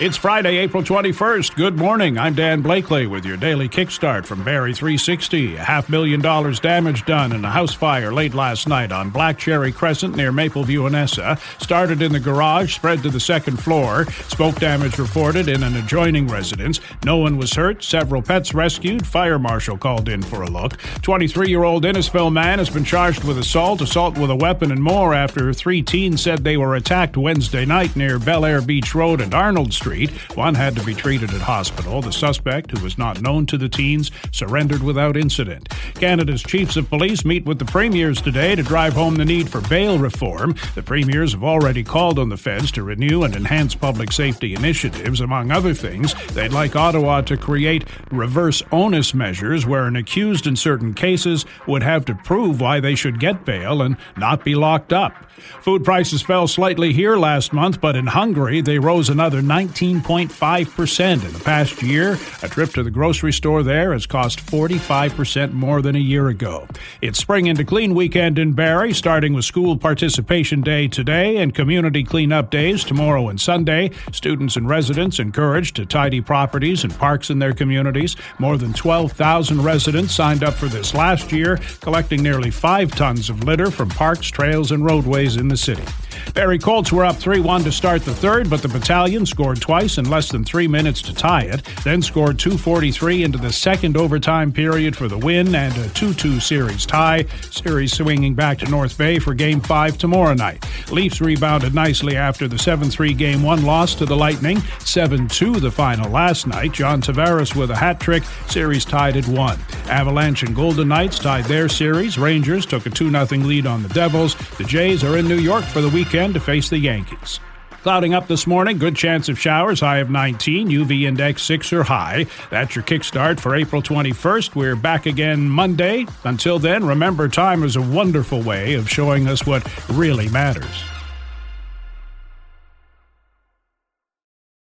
It's Friday, April 21st. Good morning. I'm Dan Blakely with your daily kickstart from Barrie 360. A half million dollars damage done in a house fire late last night on Black Cherry Crescent near Mapleview and Essa. Started in the garage, spread to the second floor. Smoke damage reported in an adjoining residence. No one was hurt. Several pets rescued. Fire marshal called in for a look. 23 year old Innisfil man has been charged with assault, assault with a weapon, and more after three teens said they were attacked Wednesday night near Belle Aire Beach Road and Arnold Street. Street. One had to be treated at hospital. The suspect, who was not known to the teens, surrendered without incident. Canada's chiefs of police meet with the premiers today to drive home the need for bail reform. The premiers have already called on the feds to renew and enhance public safety initiatives. Among other things, they'd like Ottawa to create reverse onus measures where an accused in certain cases would have to prove why they should get bail and not be locked up. Food prices fell slightly here last month, but in Hungary they rose another 19 19.5% in the past year. A trip to the grocery store there has cost 45% more than a year ago. It's Spring into Clean weekend in Barrie, starting with school participation day today and community cleanup days tomorrow and Sunday. Students and residents encouraged to tidy properties and parks in their communities. More than 12,000 residents signed up for this last year, collecting nearly five tons of litter from parks, trails, and roadways in the city. Barrie Colts were up 3 1 to start the third, but the battalion scored twice in less than three minutes to tie it, then scored 243 into the second overtime period for the win and a 2 2 series tie. Series swinging back to North Bay for Game 5 tomorrow night. Leafs rebounded nicely after the 7 3 Game 1 loss to the Lightning, 7 2 the final last night. John Tavares with a hat trick, series tied at 1. Avalanche and Golden Knights tied their series. Rangers took a 2 0 lead on the Devils. The Jays are in New York for the weekend to face the Yankees. Clouding up this morning, good chance of showers, high of 19, UV index 6 or high. That's your kickstart for April 21st. We're back again Monday. Until then, remember time is a wonderful way of showing us what really matters.